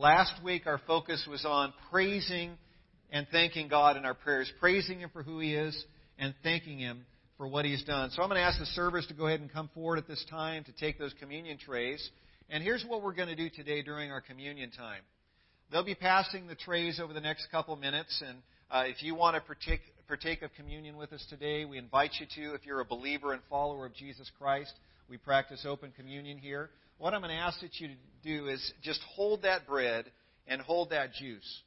Last week, our focus was on praising and thanking God in our prayers, praising Him for who He is and thanking Him for what He's done. So I'm going to ask the servers to go ahead and come forward at this time to take those communion trays. And here's what we're going to do today during our communion time. They'll be passing the trays over the next couple minutes, and uh, if you want to partake, partake of communion with us today, we invite you to. If you're a believer and follower of Jesus Christ, we practice open communion here. What I'm going to ask that you to do is just hold that bread and hold that juice.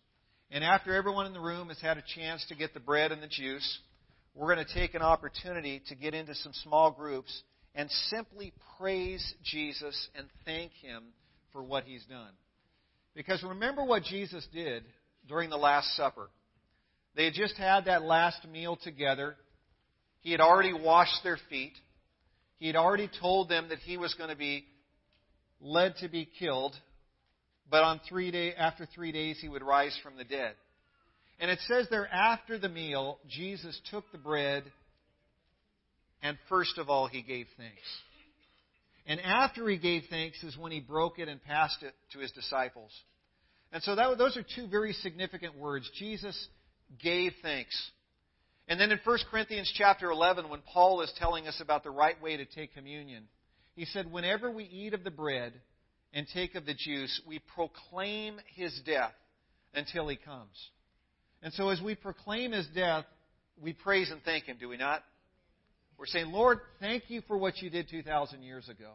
And after everyone in the room has had a chance to get the bread and the juice, we're going to take an opportunity to get into some small groups and simply praise Jesus and thank Him for what He's done. Because remember what Jesus did during the Last Supper. They had just had that last meal together. He had already washed their feet. He had already told them that he was going to be led to be killed, but on three day, after three days he would rise from the dead. And it says there, after the meal, Jesus took the bread and first of all he gave thanks. And after he gave thanks is when he broke it and passed it to his disciples. And so that, those are two very significant words. Jesus gave thanks. And then in 1 Corinthians chapter 11, when Paul is telling us about the right way to take communion, he said, Whenever we eat of the bread and take of the juice, we proclaim his death until he comes. And so as we proclaim his death, we praise and thank him, do we not? We're saying, Lord, thank you for what you did 2,000 years ago.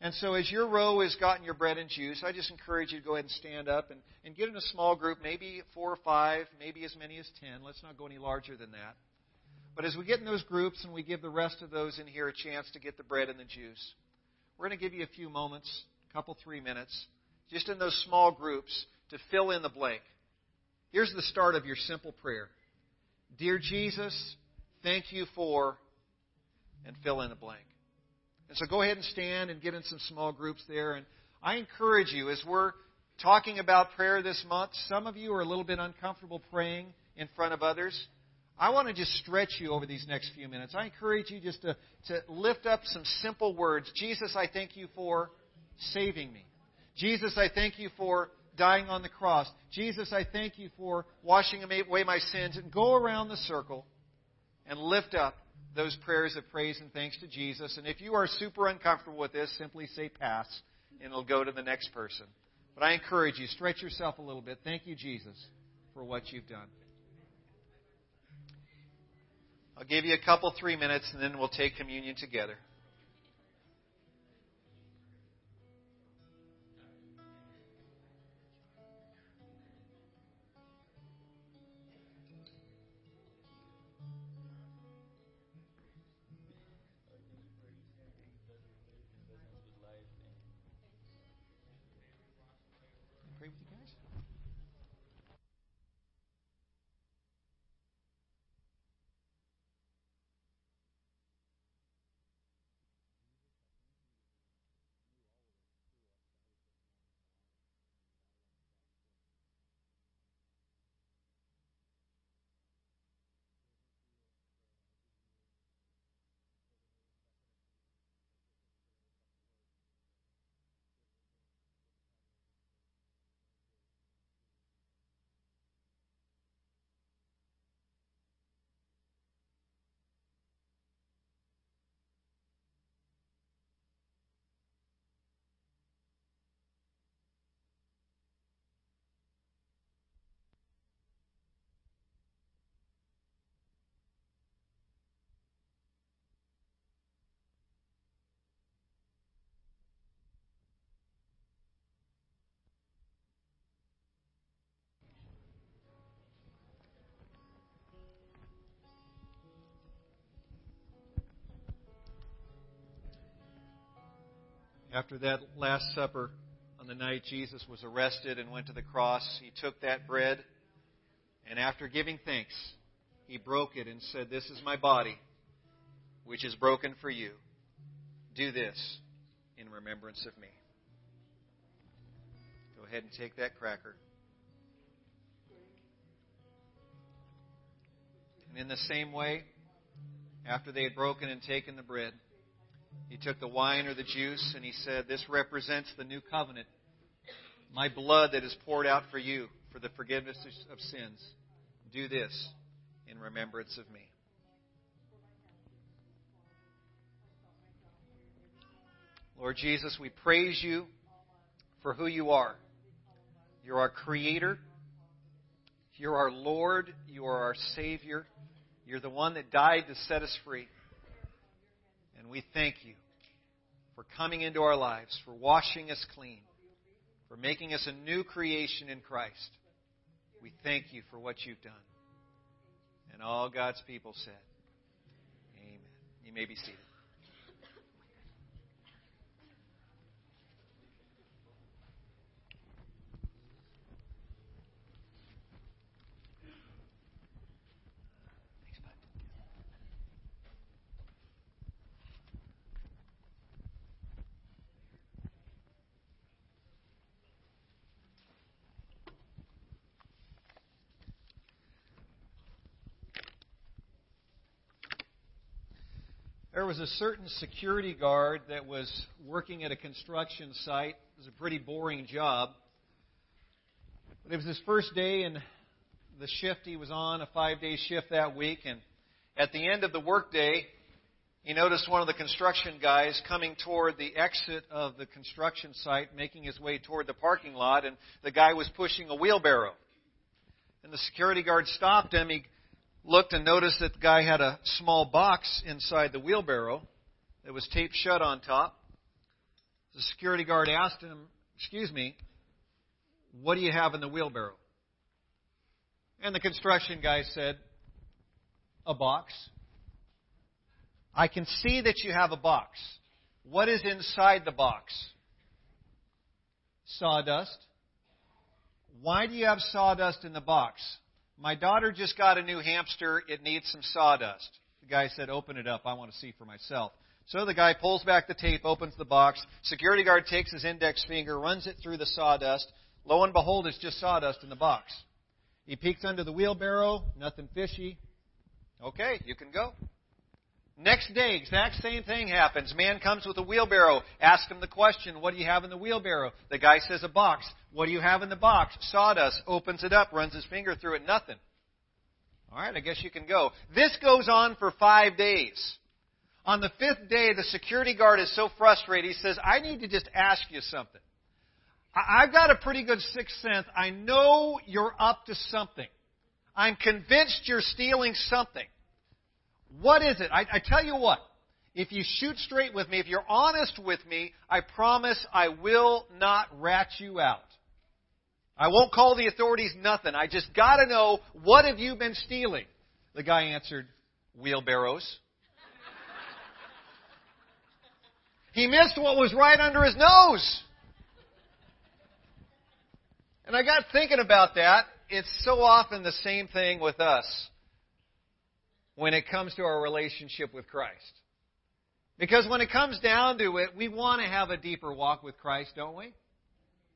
And so as your row has gotten your bread and juice, I just encourage you to go ahead and stand up and, and get in a small group, maybe four or five, maybe as many as ten. Let's not go any larger than that. But as we get in those groups and we give the rest of those in here a chance to get the bread and the juice, we're going to give you a few moments, a couple, three minutes, just in those small groups to fill in the blank. Here's the start of your simple prayer Dear Jesus, thank you for, and fill in the blank. And so go ahead and stand and get in some small groups there. And I encourage you, as we're talking about prayer this month, some of you are a little bit uncomfortable praying in front of others. I want to just stretch you over these next few minutes. I encourage you just to, to lift up some simple words. Jesus, I thank you for saving me. Jesus, I thank you for dying on the cross. Jesus, I thank you for washing away my sins. And go around the circle and lift up those prayers of praise and thanks to Jesus. And if you are super uncomfortable with this, simply say pass, and it'll go to the next person. But I encourage you, stretch yourself a little bit. Thank you, Jesus, for what you've done. I'll give you a couple, three minutes, and then we'll take communion together. After that Last Supper, on the night Jesus was arrested and went to the cross, he took that bread, and after giving thanks, he broke it and said, This is my body, which is broken for you. Do this in remembrance of me. Go ahead and take that cracker. And in the same way, after they had broken and taken the bread, he took the wine or the juice and he said, This represents the new covenant, my blood that is poured out for you for the forgiveness of sins. Do this in remembrance of me. Lord Jesus, we praise you for who you are. You're our Creator. You're our Lord. You are our Savior. You're the one that died to set us free. And we thank you for coming into our lives, for washing us clean, for making us a new creation in Christ. We thank you for what you've done. And all God's people said, Amen. You may be seated. There was a certain security guard that was working at a construction site. It was a pretty boring job. But it was his first day in the shift he was on, a five day shift that week. And at the end of the workday, he noticed one of the construction guys coming toward the exit of the construction site, making his way toward the parking lot, and the guy was pushing a wheelbarrow. And the security guard stopped him. He looked and noticed that the guy had a small box inside the wheelbarrow that was taped shut on top. The security guard asked him, Excuse me, what do you have in the wheelbarrow? And the construction guy said, A box. I can see that you have a box. What is inside the box? Sawdust. Why do you have sawdust in the box? My daughter just got a new hamster. It needs some sawdust. The guy said, Open it up. I want to see for myself. So the guy pulls back the tape, opens the box. Security guard takes his index finger, runs it through the sawdust. Lo and behold, it's just sawdust in the box. He peeks under the wheelbarrow, nothing fishy. Okay, you can go. Next day, exact same thing happens. Man comes with a wheelbarrow. Ask him the question, what do you have in the wheelbarrow? The guy says a box. What do you have in the box? Sawdust. Opens it up, runs his finger through it, nothing. All right, I guess you can go. This goes on for five days. On the fifth day, the security guard is so frustrated, he says, I need to just ask you something. I've got a pretty good sixth sense. I know you're up to something. I'm convinced you're stealing something. What is it? I, I tell you what. If you shoot straight with me, if you're honest with me, I promise I will not rat you out. I won't call the authorities nothing. I just got to know what have you been stealing? The guy answered, wheelbarrows. he missed what was right under his nose. And I got thinking about that. It's so often the same thing with us when it comes to our relationship with Christ. Because when it comes down to it, we want to have a deeper walk with Christ, don't we?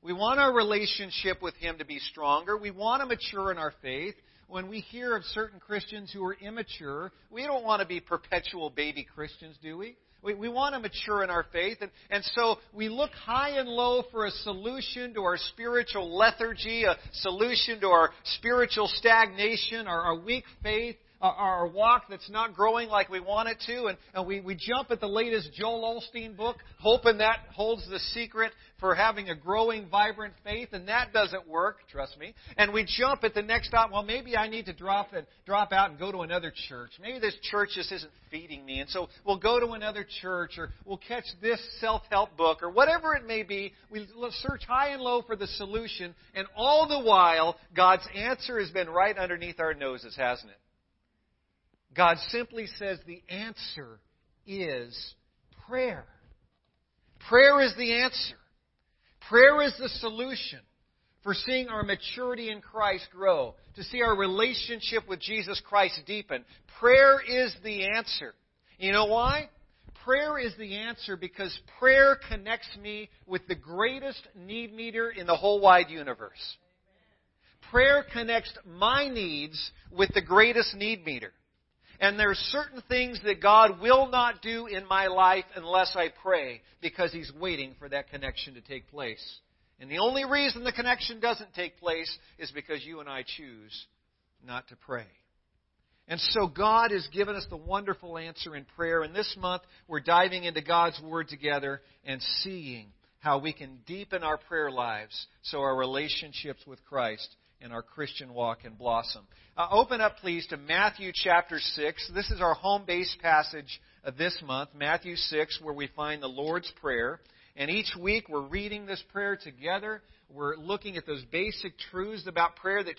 We want our relationship with Him to be stronger. We want to mature in our faith. When we hear of certain Christians who are immature, we don't want to be perpetual baby Christians, do we? We, we want to mature in our faith. And, and so we look high and low for a solution to our spiritual lethargy, a solution to our spiritual stagnation, our, our weak faith our walk that's not growing like we want it to, and, and we, we jump at the latest Joel Osteen book, hoping that holds the secret for having a growing, vibrant faith, and that doesn't work, trust me. And we jump at the next stop, well, maybe I need to drop, and, drop out and go to another church. Maybe this church just isn't feeding me, and so we'll go to another church, or we'll catch this self-help book, or whatever it may be. We search high and low for the solution, and all the while, God's answer has been right underneath our noses, hasn't it? God simply says the answer is prayer. Prayer is the answer. Prayer is the solution for seeing our maturity in Christ grow, to see our relationship with Jesus Christ deepen. Prayer is the answer. You know why? Prayer is the answer because prayer connects me with the greatest need meeter in the whole wide universe. Prayer connects my needs with the greatest need meeter. And there's certain things that God will not do in my life unless I pray because He's waiting for that connection to take place. And the only reason the connection doesn't take place is because you and I choose not to pray. And so God has given us the wonderful answer in prayer. And this month, we're diving into God's Word together and seeing how we can deepen our prayer lives so our relationships with Christ and our Christian walk can blossom. Uh, open up, please, to Matthew chapter 6. This is our home base passage of this month, Matthew 6, where we find the Lord's Prayer. And each week we're reading this prayer together. We're looking at those basic truths about prayer that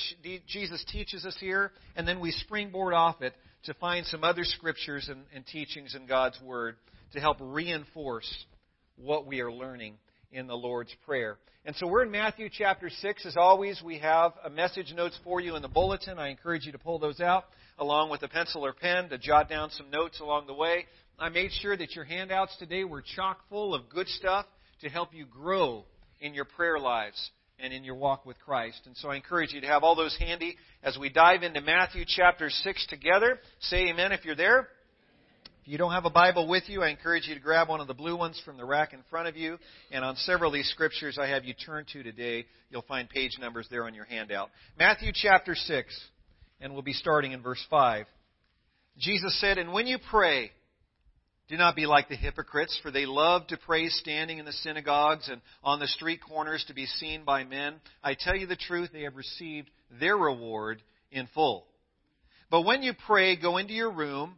Jesus teaches us here, and then we springboard off it to find some other scriptures and, and teachings in God's Word to help reinforce what we are learning in the Lord's Prayer. And so we're in Matthew chapter 6. As always, we have a message notes for you in the bulletin. I encourage you to pull those out along with a pencil or pen to jot down some notes along the way. I made sure that your handouts today were chock full of good stuff to help you grow in your prayer lives and in your walk with Christ. And so I encourage you to have all those handy as we dive into Matthew chapter 6 together. Say amen if you're there. If you don't have a Bible with you, I encourage you to grab one of the blue ones from the rack in front of you. And on several of these scriptures I have you turn to today, you'll find page numbers there on your handout. Matthew chapter 6, and we'll be starting in verse 5. Jesus said, And when you pray, do not be like the hypocrites, for they love to pray standing in the synagogues and on the street corners to be seen by men. I tell you the truth, they have received their reward in full. But when you pray, go into your room,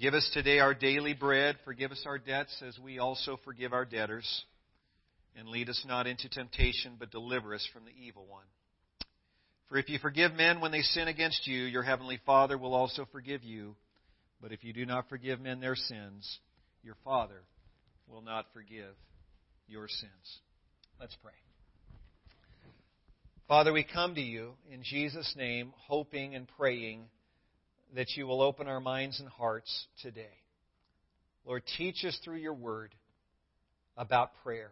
Give us today our daily bread. Forgive us our debts as we also forgive our debtors. And lead us not into temptation, but deliver us from the evil one. For if you forgive men when they sin against you, your heavenly Father will also forgive you. But if you do not forgive men their sins, your Father will not forgive your sins. Let's pray. Father, we come to you in Jesus' name, hoping and praying that you will open our minds and hearts today. Lord, teach us through your word about prayer.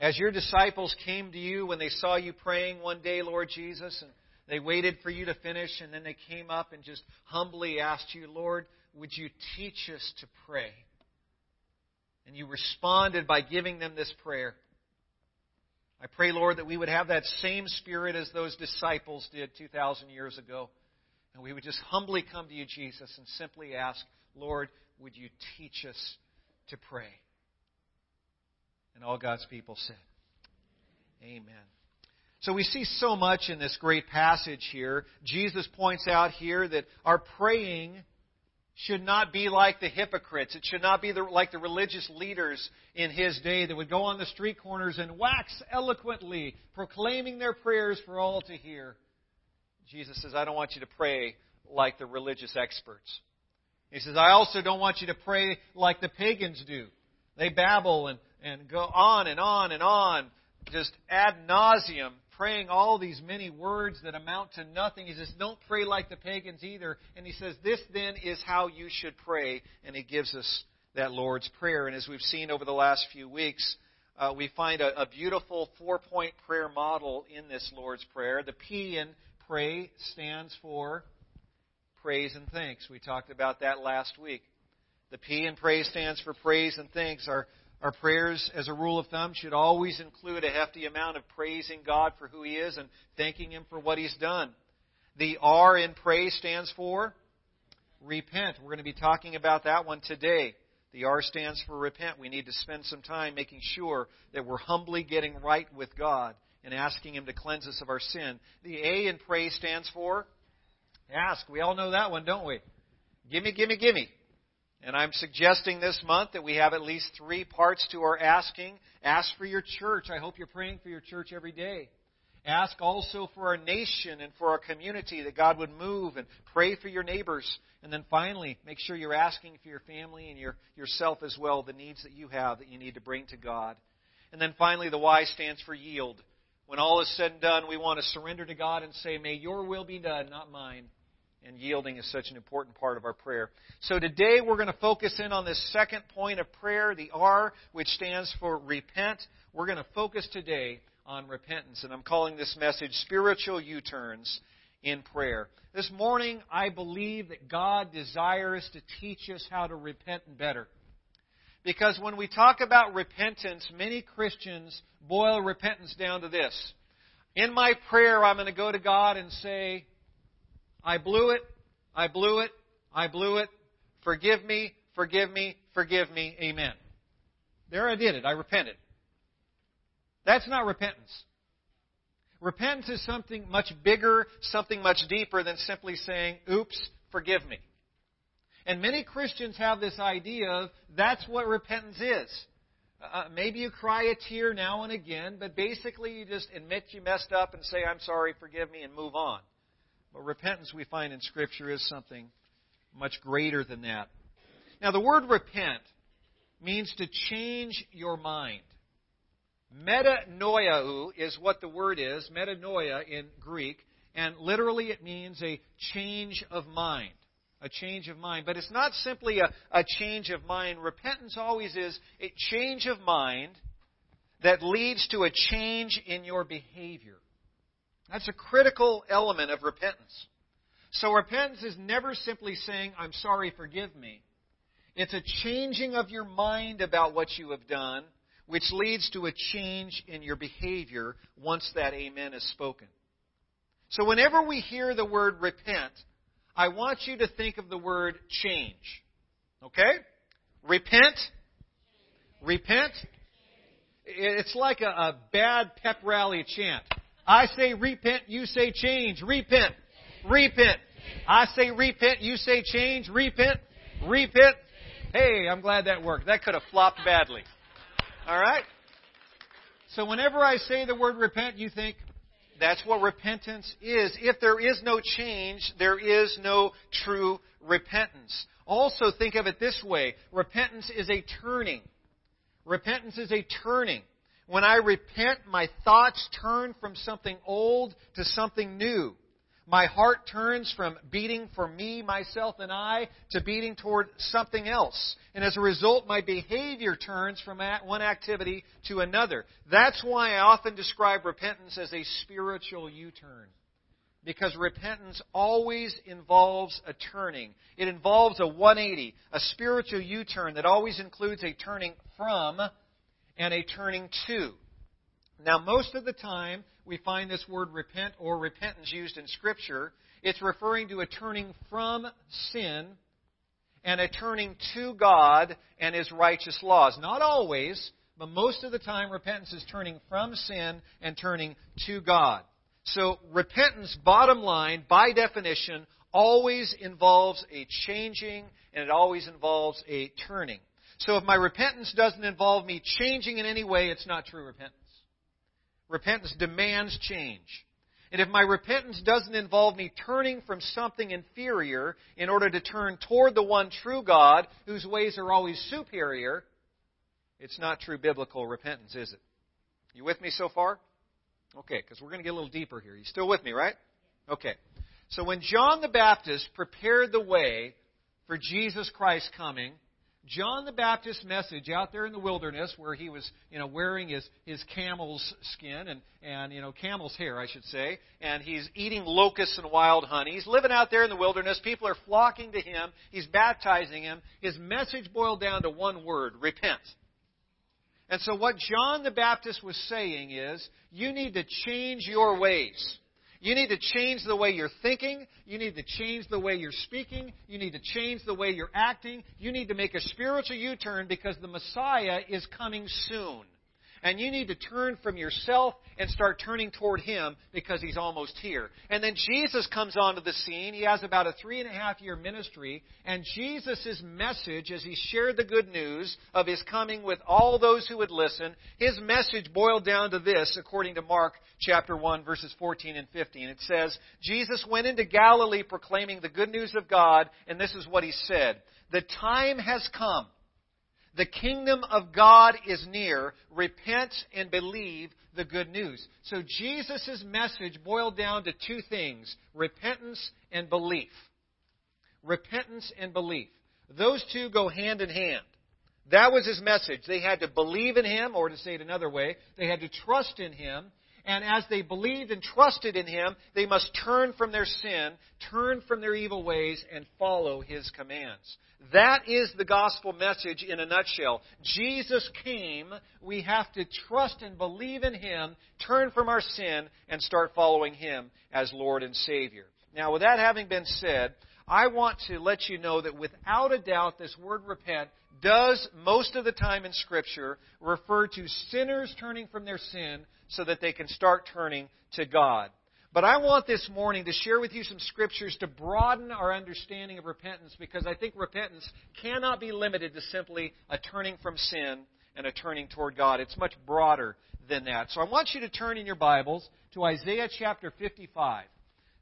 As your disciples came to you when they saw you praying one day, Lord Jesus, and they waited for you to finish, and then they came up and just humbly asked you, Lord, would you teach us to pray? And you responded by giving them this prayer. I pray, Lord, that we would have that same spirit as those disciples did 2,000 years ago. And we would just humbly come to you, Jesus, and simply ask, Lord, would you teach us to pray? And all God's people said, Amen. So we see so much in this great passage here. Jesus points out here that our praying should not be like the hypocrites. It should not be the, like the religious leaders in his day that would go on the street corners and wax eloquently, proclaiming their prayers for all to hear. Jesus says, I don't want you to pray like the religious experts. He says, I also don't want you to pray like the pagans do. They babble and, and go on and on and on, just ad nauseum, praying all these many words that amount to nothing. He says, Don't pray like the pagans either. And he says, This then is how you should pray. And he gives us that Lord's Prayer. And as we've seen over the last few weeks, uh, we find a, a beautiful four point prayer model in this Lord's Prayer. The P in pray stands for praise and thanks. We talked about that last week. The P in praise stands for praise and thanks. Our our prayers, as a rule of thumb, should always include a hefty amount of praising God for who He is and thanking Him for what He's done. The R in praise stands for repent. We're going to be talking about that one today. The R stands for repent. We need to spend some time making sure that we're humbly getting right with God and asking Him to cleanse us of our sin. The A in pray stands for ask. We all know that one, don't we? Gimme, gimme, gimme. And I'm suggesting this month that we have at least three parts to our asking. Ask for your church. I hope you're praying for your church every day. Ask also for our nation and for our community that God would move and pray for your neighbors. And then finally, make sure you're asking for your family and your, yourself as well the needs that you have that you need to bring to God. And then finally, the Y stands for yield. When all is said and done, we want to surrender to God and say, May your will be done, not mine. And yielding is such an important part of our prayer. So today we're going to focus in on this second point of prayer, the R, which stands for repent. We're going to focus today on repentance. And I'm calling this message Spiritual U Turns in Prayer. This morning, I believe that God desires to teach us how to repent better. Because when we talk about repentance, many Christians boil repentance down to this. In my prayer, I'm going to go to God and say, I blew it, I blew it, I blew it. Forgive me, forgive me, forgive me. Amen. There I did it. I repented. That's not repentance. Repentance is something much bigger, something much deeper than simply saying, oops, forgive me. And many Christians have this idea of that's what repentance is. Uh, maybe you cry a tear now and again, but basically you just admit you messed up and say, I'm sorry, forgive me, and move on. But repentance, we find in Scripture, is something much greater than that. Now, the word repent means to change your mind. Metanoia is what the word is, metanoia in Greek, and literally it means a change of mind. A change of mind. But it's not simply a, a change of mind. Repentance always is a change of mind that leads to a change in your behavior. That's a critical element of repentance. So repentance is never simply saying, I'm sorry, forgive me. It's a changing of your mind about what you have done which leads to a change in your behavior once that amen is spoken. So whenever we hear the word repent, I want you to think of the word change. Okay? Repent. Repent. It's like a, a bad pep rally chant. I say repent, you say change. Repent. Repent. I say repent, you say change. Repent. Repent. Hey, I'm glad that worked. That could have flopped badly. All right? So whenever I say the word repent, you think that's what repentance is. If there is no change, there is no true repentance. Also think of it this way. Repentance is a turning. Repentance is a turning. When I repent, my thoughts turn from something old to something new. My heart turns from beating for me, myself, and I to beating toward something else. And as a result, my behavior turns from one activity to another. That's why I often describe repentance as a spiritual U turn. Because repentance always involves a turning. It involves a 180, a spiritual U turn that always includes a turning from and a turning to. Now, most of the time, we find this word repent or repentance used in Scripture. It's referring to a turning from sin and a turning to God and His righteous laws. Not always, but most of the time, repentance is turning from sin and turning to God. So, repentance, bottom line, by definition, always involves a changing and it always involves a turning. So, if my repentance doesn't involve me changing in any way, it's not true repentance. Repentance demands change. And if my repentance doesn't involve me turning from something inferior in order to turn toward the one true God, whose ways are always superior, it's not true biblical repentance, is it? You with me so far? Okay, because we're going to get a little deeper here. You still with me, right? Okay. So when John the Baptist prepared the way for Jesus Christ coming, John the Baptist's message out there in the wilderness where he was, you know, wearing his, his camel's skin and, and, you know, camel's hair, I should say, and he's eating locusts and wild honey. He's living out there in the wilderness. People are flocking to him. He's baptizing him. His message boiled down to one word, repent. And so what John the Baptist was saying is, you need to change your ways. You need to change the way you're thinking. You need to change the way you're speaking. You need to change the way you're acting. You need to make a spiritual U turn because the Messiah is coming soon. And you need to turn from yourself and start turning toward Him because He's almost here. And then Jesus comes onto the scene. He has about a three and a half year ministry. And Jesus' message, as He shared the good news of His coming with all those who would listen, His message boiled down to this, according to Mark chapter 1, verses 14 and 15. It says, Jesus went into Galilee proclaiming the good news of God, and this is what He said The time has come The kingdom of God is near. Repent and believe the good news. So Jesus' message boiled down to two things repentance and belief. Repentance and belief. Those two go hand in hand. That was his message. They had to believe in him, or to say it another way, they had to trust in him. And as they believed and trusted in him, they must turn from their sin, turn from their evil ways, and follow his commands. That is the gospel message in a nutshell. Jesus came. We have to trust and believe in him, turn from our sin, and start following him as Lord and Savior. Now, with that having been said, I want to let you know that without a doubt, this word repent does most of the time in Scripture refer to sinners turning from their sin so that they can start turning to God. But I want this morning to share with you some scriptures to broaden our understanding of repentance because I think repentance cannot be limited to simply a turning from sin and a turning toward God. It's much broader than that. So I want you to turn in your Bibles to Isaiah chapter 55.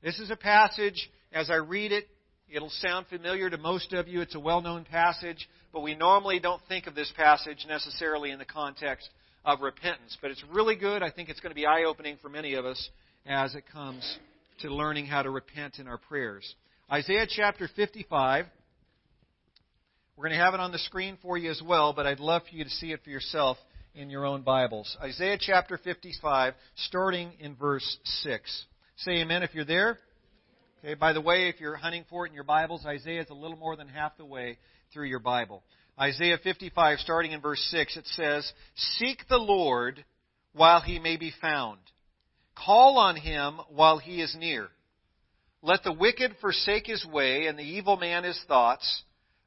This is a passage, as I read it, it'll sound familiar to most of you. It's a well known passage, but we normally don't think of this passage necessarily in the context of repentance. But it's really good. I think it's going to be eye opening for many of us as it comes to learning how to repent in our prayers. Isaiah chapter 55. We're going to have it on the screen for you as well, but I'd love for you to see it for yourself in your own Bibles. Isaiah chapter 55, starting in verse 6. Say amen if you're there. Okay, by the way, if you're hunting for it in your Bibles, Isaiah is a little more than half the way through your Bible. Isaiah 55, starting in verse 6, it says, Seek the Lord while he may be found. Call on him while he is near. Let the wicked forsake his way, and the evil man his thoughts.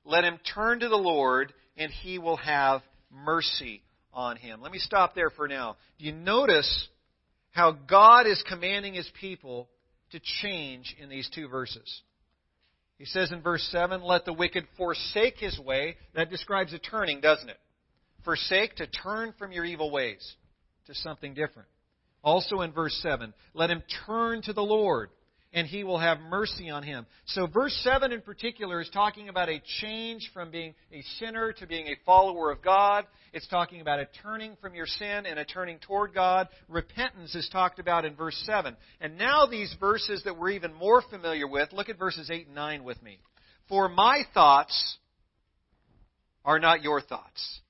Let him turn to the Lord, and he will have mercy on him. Let me stop there for now. Do you notice how God is commanding his people to change in these two verses? He says in verse 7, Let the wicked forsake his way. That describes a turning, doesn't it? Forsake, to turn from your evil ways to something different. Also in verse 7, Let him turn to the Lord and he will have mercy on him. So, verse 7 in particular is talking about a change from being a sinner to being a follower of God. It's talking about a turning from your sin and a turning toward God. Repentance is talked about in verse 7. And now, these verses that we're even more familiar with, look at verses 8 and 9 with me. For my thoughts are not your thoughts,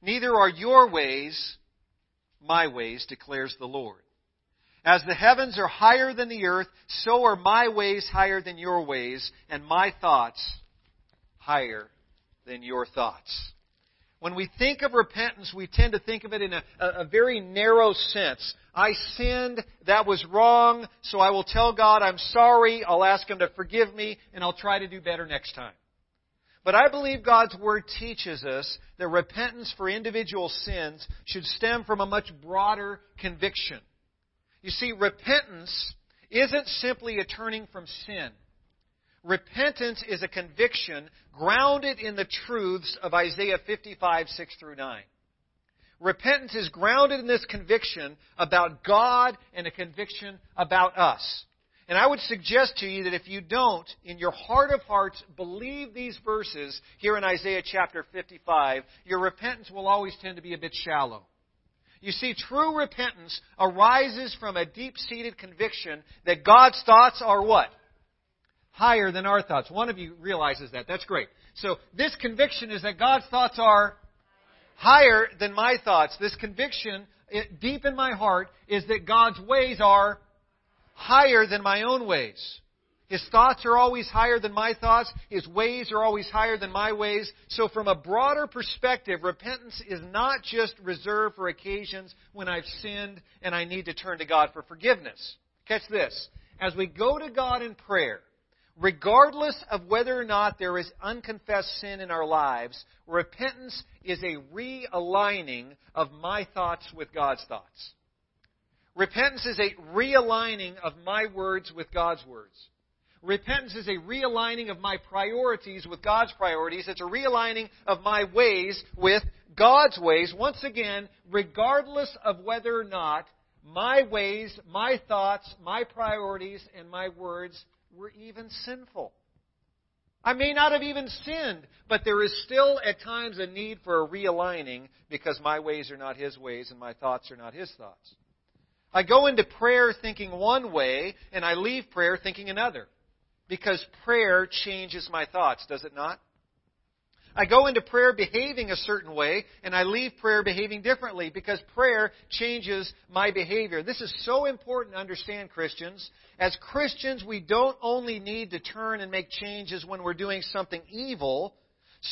neither are your ways my ways, declares the Lord. As the heavens are higher than the earth, so are my ways higher than your ways, and my thoughts higher than your thoughts. When we think of repentance, we tend to think of it in a, a, very narrow sense. I sinned, that was wrong, so I will tell God I'm sorry, I'll ask Him to forgive me, and I'll try to do better next time. But I believe God's Word teaches us that repentance for individual sins should stem from a much broader conviction. You see, repentance isn't simply a turning from sin. Repentance is a conviction grounded in the truths of Isaiah 55, 6 through 9. Repentance is grounded in this conviction about God and a conviction about us. And I would suggest to you that if you don't, in your heart of hearts, believe these verses here in Isaiah chapter 55, your repentance will always tend to be a bit shallow. You see, true repentance arises from a deep seated conviction that God's thoughts are what? Higher than our thoughts. One of you realizes that. That's great. So, this conviction is that God's thoughts are higher than my thoughts. This conviction, it, deep in my heart, is that God's ways are higher than my own ways. His thoughts are always higher than my thoughts. His ways are always higher than my ways. So, from a broader perspective, repentance is not just reserved for occasions when I've sinned and I need to turn to God for forgiveness. Catch this. As we go to God in prayer, regardless of whether or not there is unconfessed sin in our lives, repentance is a realigning of my thoughts with God's thoughts. Repentance is a realigning of my words with God's words. Repentance is a realigning of my priorities with God's priorities. It's a realigning of my ways with God's ways. Once again, regardless of whether or not my ways, my thoughts, my priorities, and my words were even sinful. I may not have even sinned, but there is still at times a need for a realigning because my ways are not His ways and my thoughts are not His thoughts. I go into prayer thinking one way and I leave prayer thinking another because prayer changes my thoughts, does it not? I go into prayer behaving a certain way, and I leave prayer behaving differently because prayer changes my behavior. This is so important to understand, Christians. As Christians, we don't only need to turn and make changes when we're doing something evil.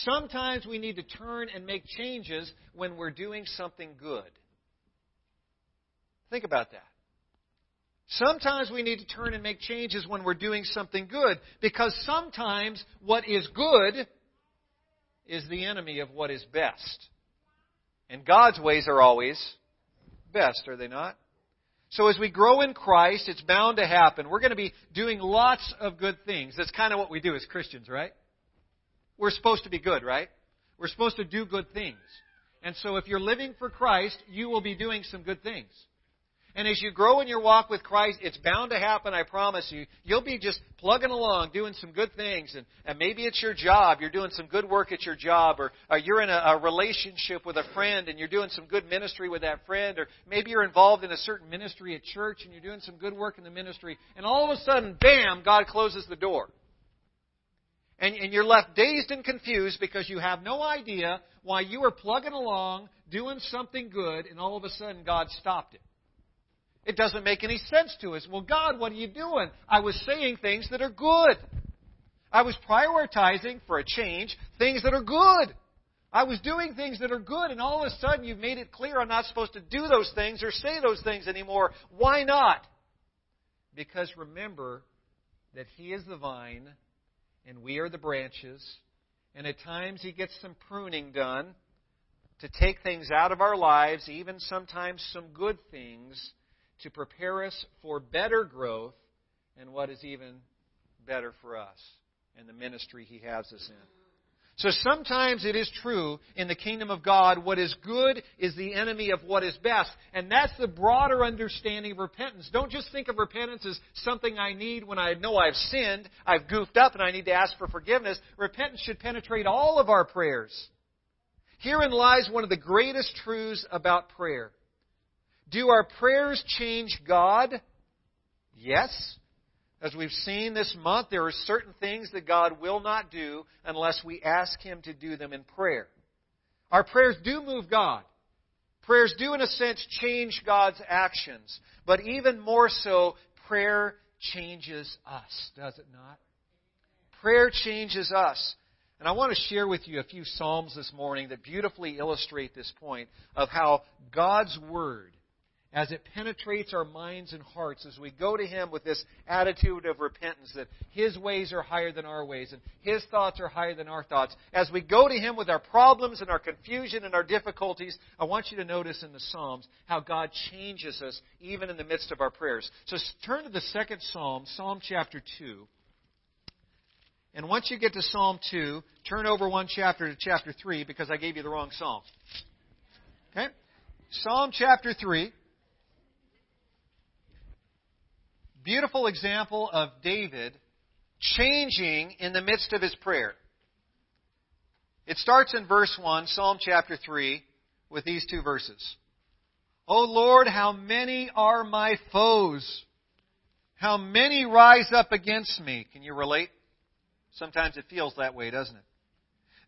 Sometimes we need to turn and make changes when we're doing something good. Think about that. Sometimes we need to turn and make changes when we're doing something good because sometimes what is good is the enemy of what is best. And God's ways are always best, are they not? So as we grow in Christ, it's bound to happen. We're going to be doing lots of good things. That's kind of what we do as Christians, right? We're supposed to be good, right? We're supposed to do good things. And so if you're living for Christ, you will be doing some good things. And as you grow in your walk with Christ, it's bound to happen, I promise you. You'll be just plugging along, doing some good things. And, and maybe it's your job. You're doing some good work at your job. Or, or you're in a, a relationship with a friend and you're doing some good ministry with that friend. Or maybe you're involved in a certain ministry at church and you're doing some good work in the ministry. And all of a sudden, bam, God closes the door. And, and you're left dazed and confused because you have no idea why you were plugging along, doing something good, and all of a sudden God stopped it. It doesn't make any sense to us. Well, God, what are you doing? I was saying things that are good. I was prioritizing, for a change, things that are good. I was doing things that are good, and all of a sudden you've made it clear I'm not supposed to do those things or say those things anymore. Why not? Because remember that He is the vine and we are the branches, and at times He gets some pruning done to take things out of our lives, even sometimes some good things, to prepare us for better growth and what is even better for us and the ministry He has us in. So sometimes it is true in the kingdom of God, what is good is the enemy of what is best. And that's the broader understanding of repentance. Don't just think of repentance as something I need when I know I've sinned, I've goofed up, and I need to ask for forgiveness. Repentance should penetrate all of our prayers. Herein lies one of the greatest truths about prayer. Do our prayers change God? Yes. As we've seen this month, there are certain things that God will not do unless we ask Him to do them in prayer. Our prayers do move God. Prayers do, in a sense, change God's actions. But even more so, prayer changes us, does it not? Prayer changes us. And I want to share with you a few Psalms this morning that beautifully illustrate this point of how God's Word as it penetrates our minds and hearts, as we go to Him with this attitude of repentance that His ways are higher than our ways and His thoughts are higher than our thoughts. As we go to Him with our problems and our confusion and our difficulties, I want you to notice in the Psalms how God changes us even in the midst of our prayers. So turn to the second Psalm, Psalm chapter 2. And once you get to Psalm 2, turn over one chapter to chapter 3 because I gave you the wrong Psalm. Okay? Psalm chapter 3. Beautiful example of David changing in the midst of his prayer. It starts in verse 1, Psalm chapter 3, with these two verses. O Lord, how many are my foes? How many rise up against me? Can you relate? Sometimes it feels that way, doesn't it?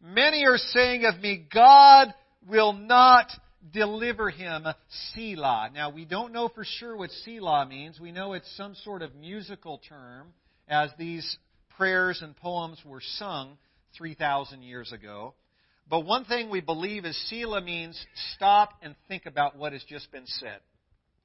Many are saying of me, God will not deliver him Selah. Now, we don't know for sure what Selah means. We know it's some sort of musical term as these prayers and poems were sung 3,000 years ago. But one thing we believe is Selah means stop and think about what has just been said.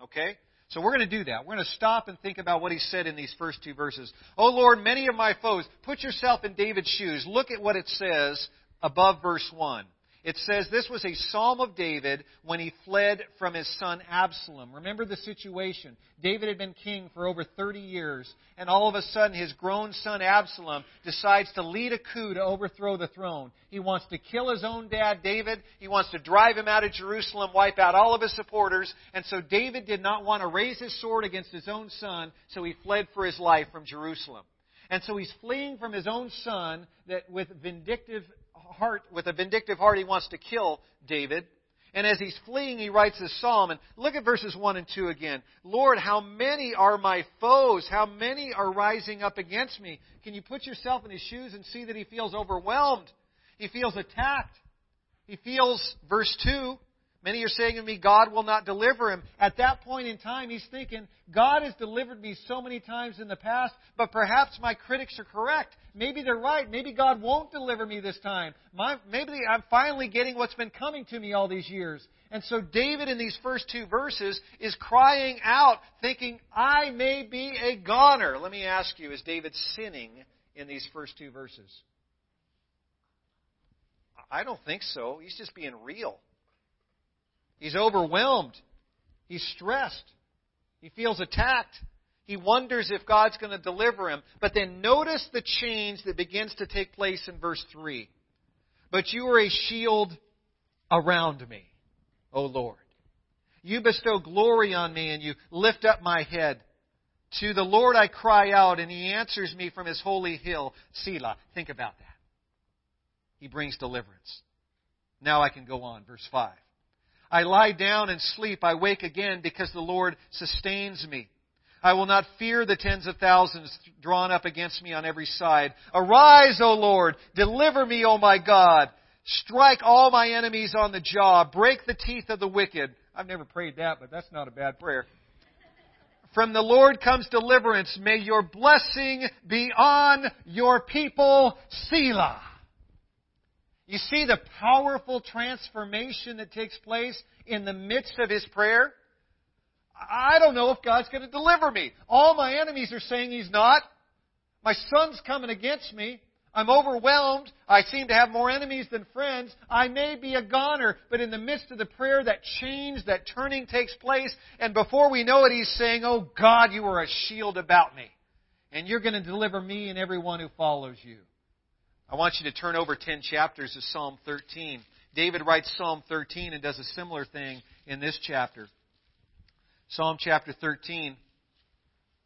Okay? So we're going to do that. We're going to stop and think about what he said in these first two verses. Oh Lord, many of my foes, put yourself in David's shoes. Look at what it says above verse 1 it says this was a psalm of David when he fled from his son Absalom. Remember the situation. David had been king for over 30 years, and all of a sudden his grown son Absalom decides to lead a coup to overthrow the throne. He wants to kill his own dad, David. He wants to drive him out of Jerusalem, wipe out all of his supporters. And so David did not want to raise his sword against his own son, so he fled for his life from Jerusalem. And so he's fleeing from his own son that with vindictive heart, with a vindictive heart, he wants to kill David. And as he's fleeing, he writes this psalm. And look at verses 1 and 2 again. Lord, how many are my foes? How many are rising up against me? Can you put yourself in his shoes and see that he feels overwhelmed? He feels attacked. He feels, verse 2, Many are saying to me, God will not deliver him. At that point in time, he's thinking, God has delivered me so many times in the past, but perhaps my critics are correct. Maybe they're right. Maybe God won't deliver me this time. My, maybe I'm finally getting what's been coming to me all these years. And so David in these first two verses is crying out, thinking, I may be a goner. Let me ask you, is David sinning in these first two verses? I don't think so. He's just being real. He's overwhelmed. He's stressed. He feels attacked. He wonders if God's going to deliver him. But then notice the change that begins to take place in verse 3. But you are a shield around me, O Lord. You bestow glory on me and you lift up my head. To the Lord I cry out, and he answers me from his holy hill, Selah. Think about that. He brings deliverance. Now I can go on. Verse 5. I lie down and sleep. I wake again because the Lord sustains me. I will not fear the tens of thousands drawn up against me on every side. Arise, O Lord. Deliver me, O my God. Strike all my enemies on the jaw. Break the teeth of the wicked. I've never prayed that, but that's not a bad prayer. From the Lord comes deliverance. May your blessing be on your people, Selah. You see the powerful transformation that takes place in the midst of his prayer? I don't know if God's going to deliver me. All my enemies are saying he's not. My son's coming against me. I'm overwhelmed. I seem to have more enemies than friends. I may be a goner, but in the midst of the prayer, that change, that turning takes place, and before we know it, he's saying, Oh God, you are a shield about me, and you're going to deliver me and everyone who follows you. I want you to turn over 10 chapters to Psalm 13. David writes Psalm 13 and does a similar thing in this chapter. Psalm chapter 13.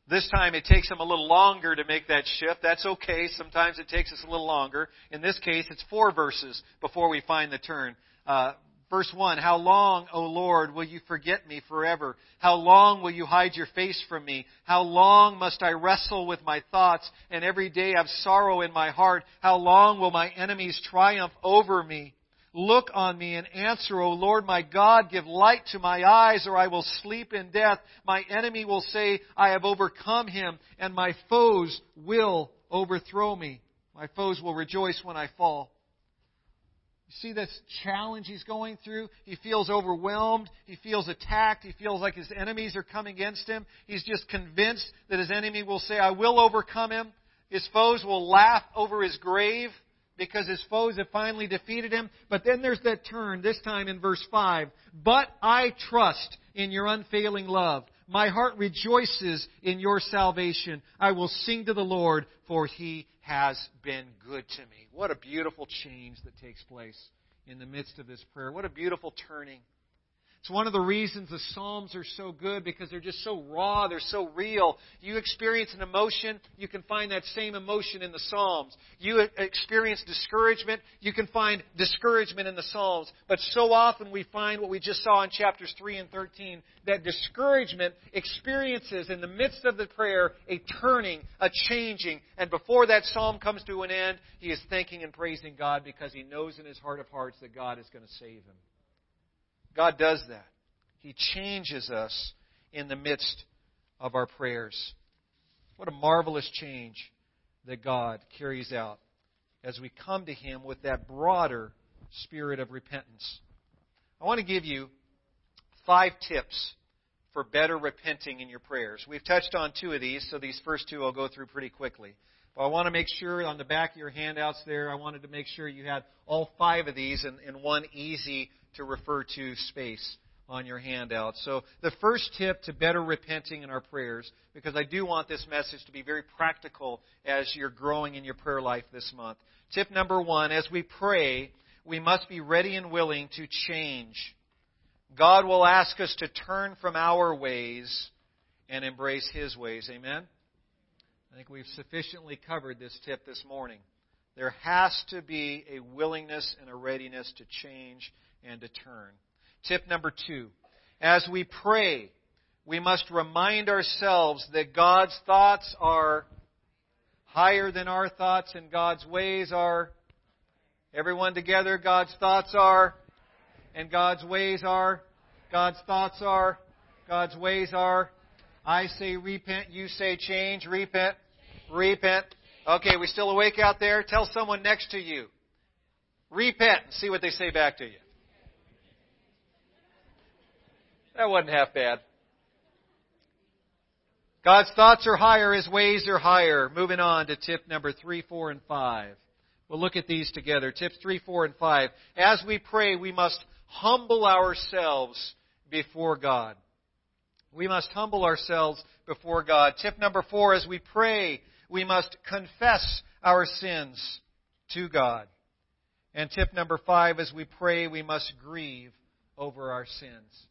This time it takes him a little longer to make that shift. That's okay. Sometimes it takes us a little longer. In this case, it's four verses before we find the turn. Uh, Verse 1 How long, O Lord, will you forget me forever? How long will you hide your face from me? How long must I wrestle with my thoughts and every day have sorrow in my heart? How long will my enemies triumph over me? Look on me and answer, O Lord my God. Give light to my eyes, or I will sleep in death. My enemy will say, I have overcome him, and my foes will overthrow me. My foes will rejoice when I fall. You see this challenge he's going through? He feels overwhelmed. He feels attacked. He feels like his enemies are coming against him. He's just convinced that his enemy will say, I will overcome him. His foes will laugh over his grave because his foes have finally defeated him. But then there's that turn, this time in verse 5. But I trust in your unfailing love. My heart rejoices in your salvation. I will sing to the Lord, for he has been good to me. What a beautiful change that takes place in the midst of this prayer. What a beautiful turning. It's one of the reasons the Psalms are so good because they're just so raw, they're so real. You experience an emotion, you can find that same emotion in the Psalms. You experience discouragement, you can find discouragement in the Psalms. But so often we find what we just saw in chapters 3 and 13 that discouragement experiences in the midst of the prayer a turning, a changing, and before that psalm comes to an end, he is thanking and praising God because he knows in his heart of hearts that God is going to save him. God does that. He changes us in the midst of our prayers. What a marvelous change that God carries out as we come to Him with that broader spirit of repentance. I want to give you five tips for better repenting in your prayers. We've touched on two of these, so these first two I'll go through pretty quickly. But I want to make sure on the back of your handouts there, I wanted to make sure you had all five of these in, in one easy to refer to space on your handout. So the first tip to better repenting in our prayers, because I do want this message to be very practical as you're growing in your prayer life this month. Tip number one, as we pray, we must be ready and willing to change. God will ask us to turn from our ways and embrace His ways. Amen? I think we've sufficiently covered this tip this morning. There has to be a willingness and a readiness to change and to turn. Tip number two. As we pray, we must remind ourselves that God's thoughts are higher than our thoughts and God's ways are. Everyone together, God's thoughts are, and God's ways are. God's thoughts are, God's ways are. I say repent, you say change. Repent, repent. Okay, we still awake out there? Tell someone next to you. Repent and see what they say back to you. That wasn't half bad. God's thoughts are higher, His ways are higher. Moving on to tip number three, four, and five. We'll look at these together. Tips three, four, and five. As we pray, we must humble ourselves before God. We must humble ourselves before God. Tip number four, as we pray, we must confess our sins to God. And tip number five, as we pray, we must grieve over our sins.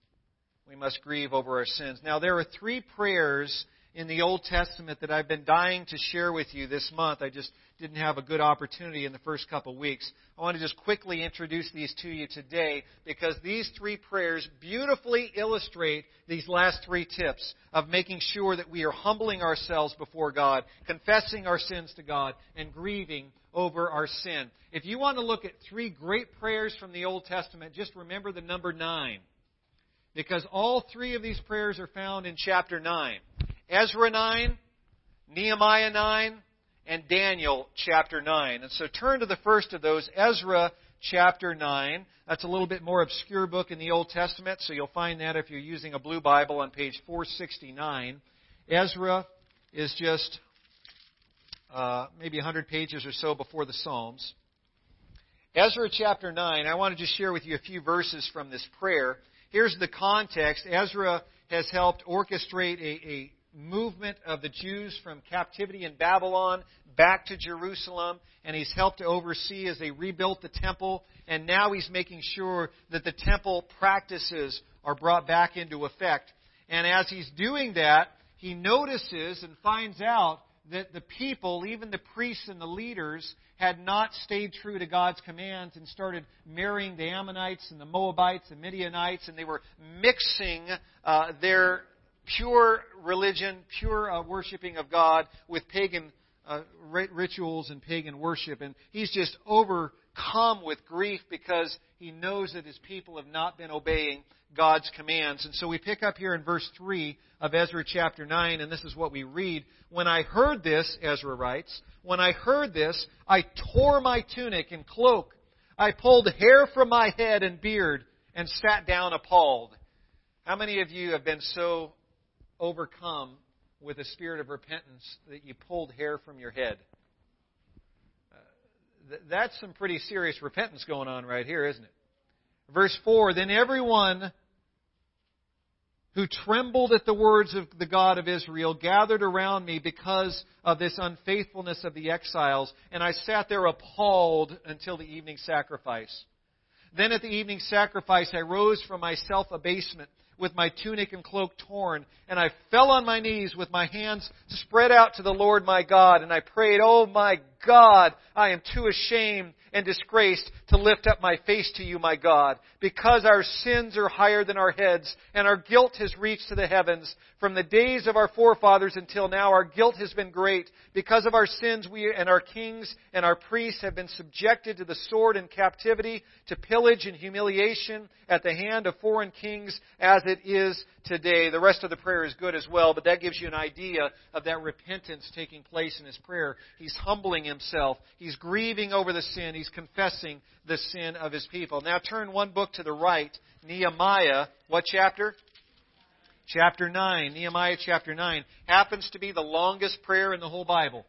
We must grieve over our sins. Now, there are three prayers in the Old Testament that I've been dying to share with you this month. I just didn't have a good opportunity in the first couple of weeks. I want to just quickly introduce these to you today because these three prayers beautifully illustrate these last three tips of making sure that we are humbling ourselves before God, confessing our sins to God, and grieving over our sin. If you want to look at three great prayers from the Old Testament, just remember the number nine. Because all three of these prayers are found in chapter 9. Ezra 9, Nehemiah 9, and Daniel chapter 9. And so turn to the first of those, Ezra chapter 9. That's a little bit more obscure book in the Old Testament, so you'll find that if you're using a blue Bible on page 469. Ezra is just uh, maybe 100 pages or so before the Psalms. Ezra chapter 9, I want to just share with you a few verses from this prayer. Here's the context. Ezra has helped orchestrate a, a movement of the Jews from captivity in Babylon back to Jerusalem, and he's helped to oversee as they rebuilt the temple, and now he's making sure that the temple practices are brought back into effect. And as he's doing that, he notices and finds out that the people, even the priests and the leaders, had not stayed true to God's commands and started marrying the Ammonites and the Moabites and Midianites, and they were mixing uh, their pure religion, pure uh, worshiping of God with pagan uh, rituals and pagan worship. And he's just overcome with grief because he knows that his people have not been obeying God's commands. And so we pick up here in verse 3 of Ezra chapter 9, and this is what we read. When I heard this, Ezra writes, when I heard this, I tore my tunic and cloak. I pulled hair from my head and beard and sat down appalled. How many of you have been so overcome with a spirit of repentance that you pulled hair from your head. Th- that's some pretty serious repentance going on right here, isn't it? Verse 4 Then everyone who trembled at the words of the God of Israel gathered around me because of this unfaithfulness of the exiles, and I sat there appalled until the evening sacrifice. Then at the evening sacrifice I rose from my self abasement with my tunic and cloak torn, and I fell on my knees with my hands spread out to the Lord my God, and I prayed, Oh my God, I am too ashamed and disgraced to lift up my face to you, my God, because our sins are higher than our heads, and our guilt has reached to the heavens. From the days of our forefathers until now, our guilt has been great. Because of our sins, we and our kings and our priests have been subjected to the sword and captivity, to pillage and humiliation at the hand of foreign kings, as it is today. The rest of the prayer is good as well, but that gives you an idea of that repentance taking place in his prayer. He's humbling himself. He's grieving over the sin. He's confessing the sin of his people. Now turn one book to the right, Nehemiah. What chapter? Chapter 9. Nehemiah chapter 9 happens to be the longest prayer in the whole Bible.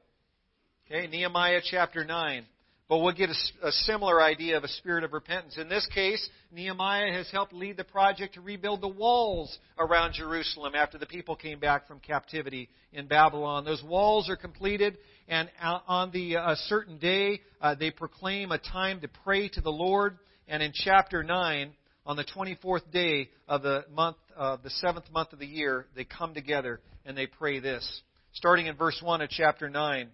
Okay, Nehemiah chapter 9. But we'll get a, a, similar idea of a spirit of repentance. In this case, Nehemiah has helped lead the project to rebuild the walls around Jerusalem after the people came back from captivity in Babylon. Those walls are completed, and on the uh, certain day, uh, they proclaim a time to pray to the Lord. And in chapter 9, on the 24th day of the month, uh, the seventh month of the year, they come together and they pray this. starting in verse 1 of chapter 9.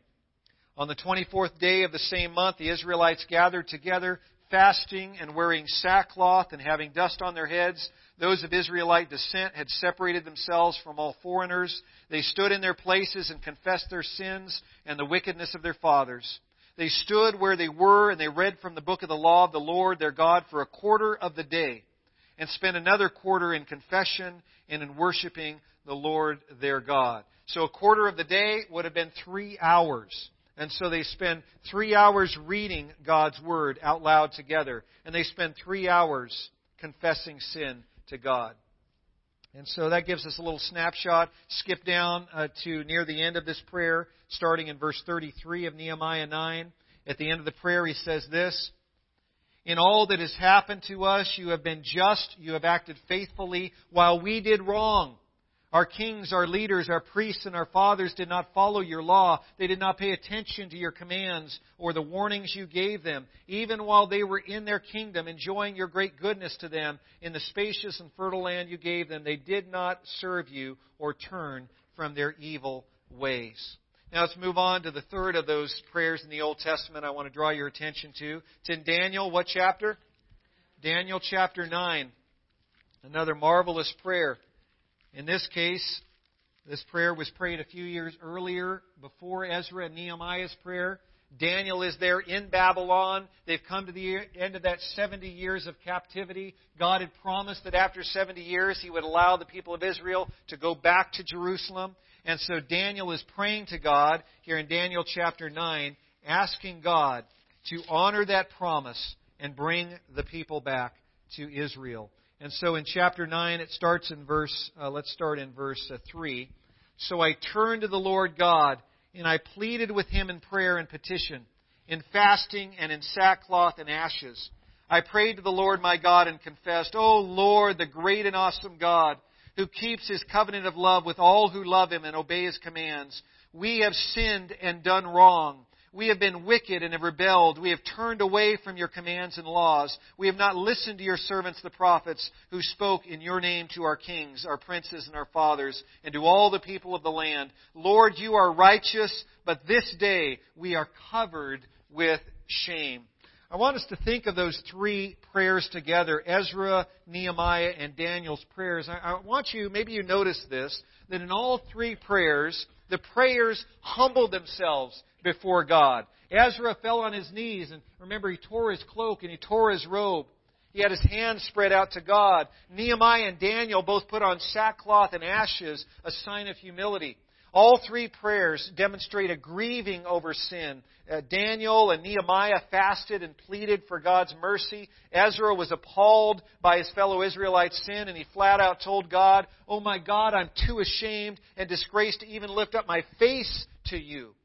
On the 24th day of the same month, the Israelites gathered together, fasting and wearing sackcloth and having dust on their heads. Those of Israelite descent had separated themselves from all foreigners. They stood in their places and confessed their sins and the wickedness of their fathers. They stood where they were and they read from the book of the law of the Lord their God for a quarter of the day and spent another quarter in confession and in worshiping the Lord their God. So a quarter of the day would have been three hours. And so they spend three hours reading God's Word out loud together. And they spend three hours confessing sin to God. And so that gives us a little snapshot. Skip down uh, to near the end of this prayer, starting in verse 33 of Nehemiah 9. At the end of the prayer, he says this In all that has happened to us, you have been just, you have acted faithfully, while we did wrong. Our kings, our leaders, our priests, and our fathers did not follow your law. They did not pay attention to your commands or the warnings you gave them, even while they were in their kingdom, enjoying your great goodness to them in the spacious and fertile land you gave them. They did not serve you or turn from their evil ways. Now let's move on to the third of those prayers in the Old Testament I want to draw your attention to. It's in Daniel, what chapter? Daniel chapter 9. Another marvelous prayer. In this case, this prayer was prayed a few years earlier before Ezra and Nehemiah's prayer. Daniel is there in Babylon. They've come to the end of that 70 years of captivity. God had promised that after 70 years he would allow the people of Israel to go back to Jerusalem. And so Daniel is praying to God here in Daniel chapter 9, asking God to honor that promise and bring the people back to Israel. And so in chapter 9, it starts in verse, uh, let's start in verse uh, 3. So I turned to the Lord God, and I pleaded with him in prayer and petition, in fasting and in sackcloth and ashes. I prayed to the Lord my God and confessed, O Lord, the great and awesome God, who keeps his covenant of love with all who love him and obey his commands. We have sinned and done wrong. We have been wicked and have rebelled. We have turned away from your commands and laws. We have not listened to your servants, the prophets, who spoke in your name to our kings, our princes, and our fathers, and to all the people of the land. Lord, you are righteous, but this day we are covered with shame. I want us to think of those three prayers together Ezra, Nehemiah, and Daniel's prayers. I, want you, maybe you noticed this, that in all three prayers, the prayers humbled themselves before God. Ezra fell on his knees, and remember, he tore his cloak and he tore his robe. He had his hands spread out to God. Nehemiah and Daniel both put on sackcloth and ashes, a sign of humility. All three prayers demonstrate a grieving over sin. Uh, Daniel and Nehemiah fasted and pleaded for God's mercy. Ezra was appalled by his fellow Israelites' sin, and he flat out told God, Oh my God, I'm too ashamed and disgraced to even lift up my face to you.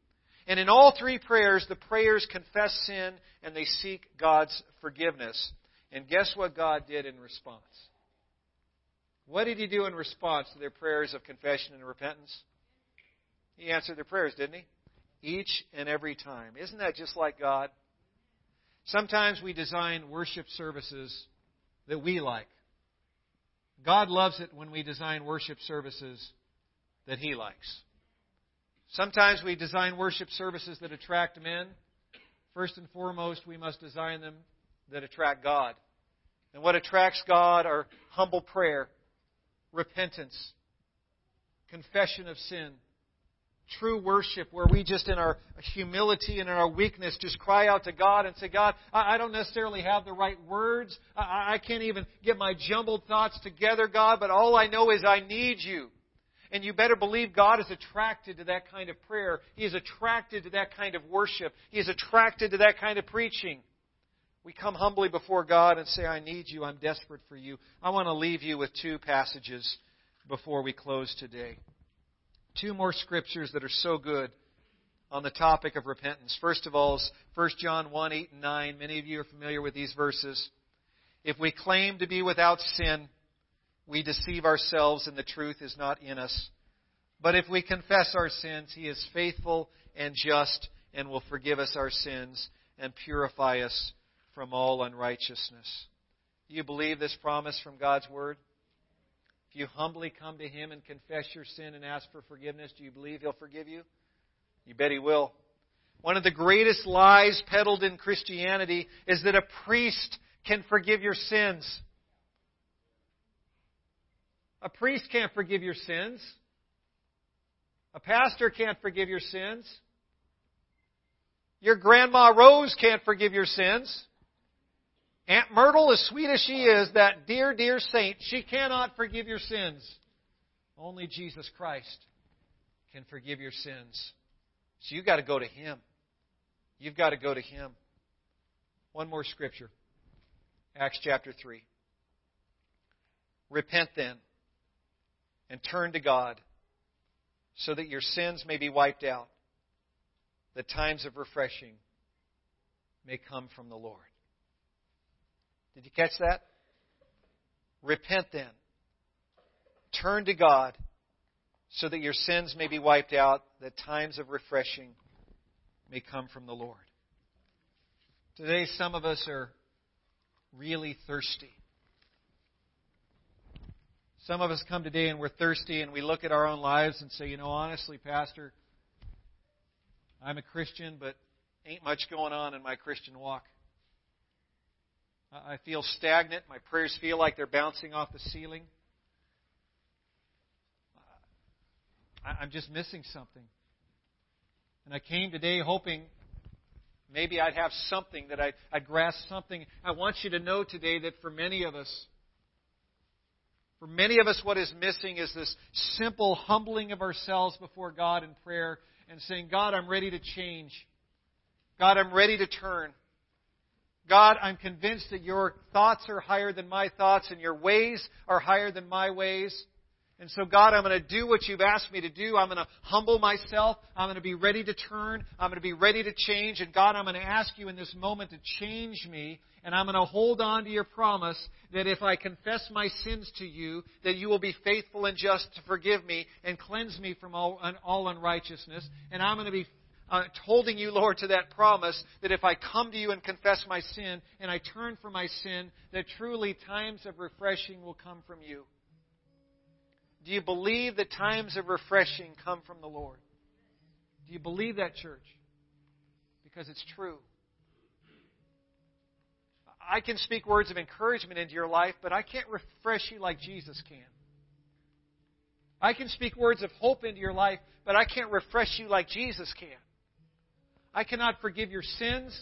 And in all three prayers, the prayers confess sin and they seek God's forgiveness. And guess what God did in response? What did He do in response to their prayers of confession and repentance? He answered their prayers, didn't He? Each and every time. Isn't that just like God? Sometimes we design worship services that we like. God loves it when we design worship services that He likes. Sometimes we design worship services that attract men. First and foremost, we must design them that attract God. And what attracts God are humble prayer, repentance, confession of sin, true worship where we just in our humility and in our weakness just cry out to God and say, God, I don't necessarily have the right words. I can't even get my jumbled thoughts together, God, but all I know is I need you. And you better believe God is attracted to that kind of prayer. He is attracted to that kind of worship. He is attracted to that kind of preaching. We come humbly before God and say, I need you. I'm desperate for you. I want to leave you with two passages before we close today. Two more scriptures that are so good on the topic of repentance. First of all is 1 John 1 8 and 9. Many of you are familiar with these verses. If we claim to be without sin, we deceive ourselves and the truth is not in us. But if we confess our sins, He is faithful and just and will forgive us our sins and purify us from all unrighteousness. Do you believe this promise from God's Word? If you humbly come to Him and confess your sin and ask for forgiveness, do you believe He'll forgive you? You bet He will. One of the greatest lies peddled in Christianity is that a priest can forgive your sins. A priest can't forgive your sins. A pastor can't forgive your sins. Your grandma Rose can't forgive your sins. Aunt Myrtle, as sweet as she is, that dear, dear saint, she cannot forgive your sins. Only Jesus Christ can forgive your sins. So you've got to go to Him. You've got to go to Him. One more scripture Acts chapter 3. Repent then and turn to God so that your sins may be wiped out, that times of refreshing may come from the Lord. Did you catch that? Repent then. Turn to God so that your sins may be wiped out, that times of refreshing may come from the Lord. Today, some of us are really thirsty. Some of us come today and we're thirsty and we look at our own lives and say, you know, honestly, Pastor, I'm a Christian, but ain't much going on in my Christian walk. I feel stagnant. My prayers feel like they're bouncing off the ceiling. I'm just missing something. And I came today hoping maybe I'd have something, that I'd, I'd grasp something. I want you to know today that for many of us, for many of us, what is missing is this simple humbling of ourselves before God in prayer and saying, God, I'm ready to change. God, I'm ready to turn. God, I'm convinced that your thoughts are higher than my thoughts and your ways are higher than my ways. And so, God, I'm going to do what you've asked me to do. I'm going to humble myself. I'm going to be ready to turn. I'm going to be ready to change. And God, I'm going to ask you in this moment to change me. And I'm going to hold on to your promise that if I confess my sins to you, that you will be faithful and just to forgive me and cleanse me from all, all unrighteousness. And I'm going to be uh, holding you, Lord, to that promise that if I come to you and confess my sin and I turn from my sin, that truly times of refreshing will come from you. Do you believe that times of refreshing come from the Lord? Do you believe that, church? Because it's true. I can speak words of encouragement into your life, but I can't refresh you like Jesus can. I can speak words of hope into your life, but I can't refresh you like Jesus can. I cannot forgive your sins.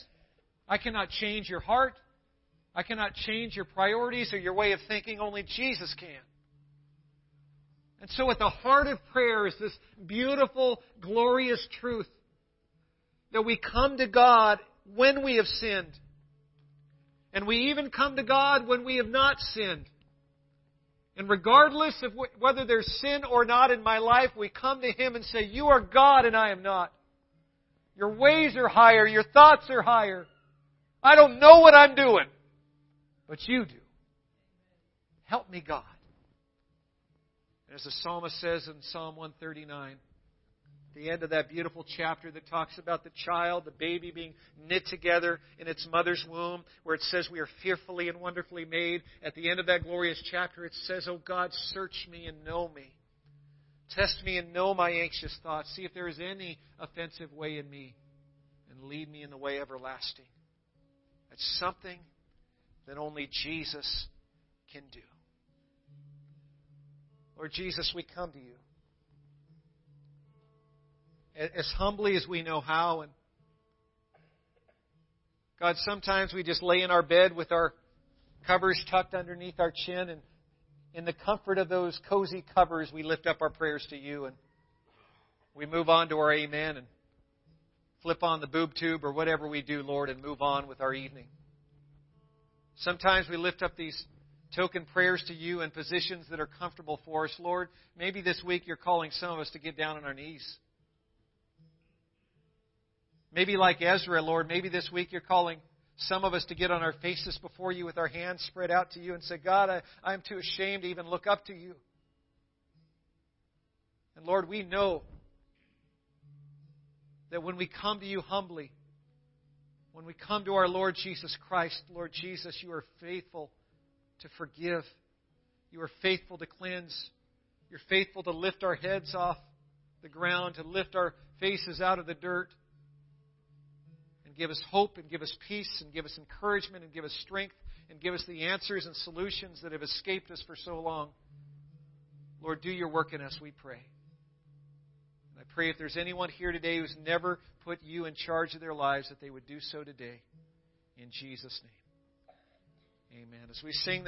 I cannot change your heart. I cannot change your priorities or your way of thinking. Only Jesus can. And so, at the heart of prayer is this beautiful, glorious truth that we come to God when we have sinned. And we even come to God when we have not sinned. And regardless of whether there's sin or not in my life, we come to Him and say, You are God and I am not. Your ways are higher. Your thoughts are higher. I don't know what I'm doing, but you do. Help me, God. As the psalmist says in Psalm 139, the end of that beautiful chapter that talks about the child, the baby being knit together in its mother's womb, where it says we are fearfully and wonderfully made. At the end of that glorious chapter, it says, Oh God, search me and know me. Test me and know my anxious thoughts. See if there is any offensive way in me, and lead me in the way everlasting. That's something that only Jesus can do. Lord Jesus, we come to you. As humbly as we know how, and God, sometimes we just lay in our bed with our covers tucked underneath our chin and in the comfort of those cozy covers, we lift up our prayers to you and we move on to our amen and flip on the boob tube or whatever we do, Lord, and move on with our evening. Sometimes we lift up these token prayers to you in positions that are comfortable for us. Lord, maybe this week you're calling some of us to get down on our knees. Maybe like Ezra, Lord, maybe this week you're calling some of us to get on our faces before you with our hands spread out to you and say, God, I, I'm too ashamed to even look up to you. And Lord, we know that when we come to you humbly, when we come to our Lord Jesus Christ, Lord Jesus, you are faithful to forgive. You are faithful to cleanse. You're faithful to lift our heads off the ground, to lift our faces out of the dirt, give us hope, and give us peace, and give us encouragement, and give us strength, and give us the answers and solutions that have escaped us for so long. Lord, do your work in us, we pray. And I pray if there's anyone here today who's never put you in charge of their lives, that they would do so today. In Jesus' name. Amen. As we sing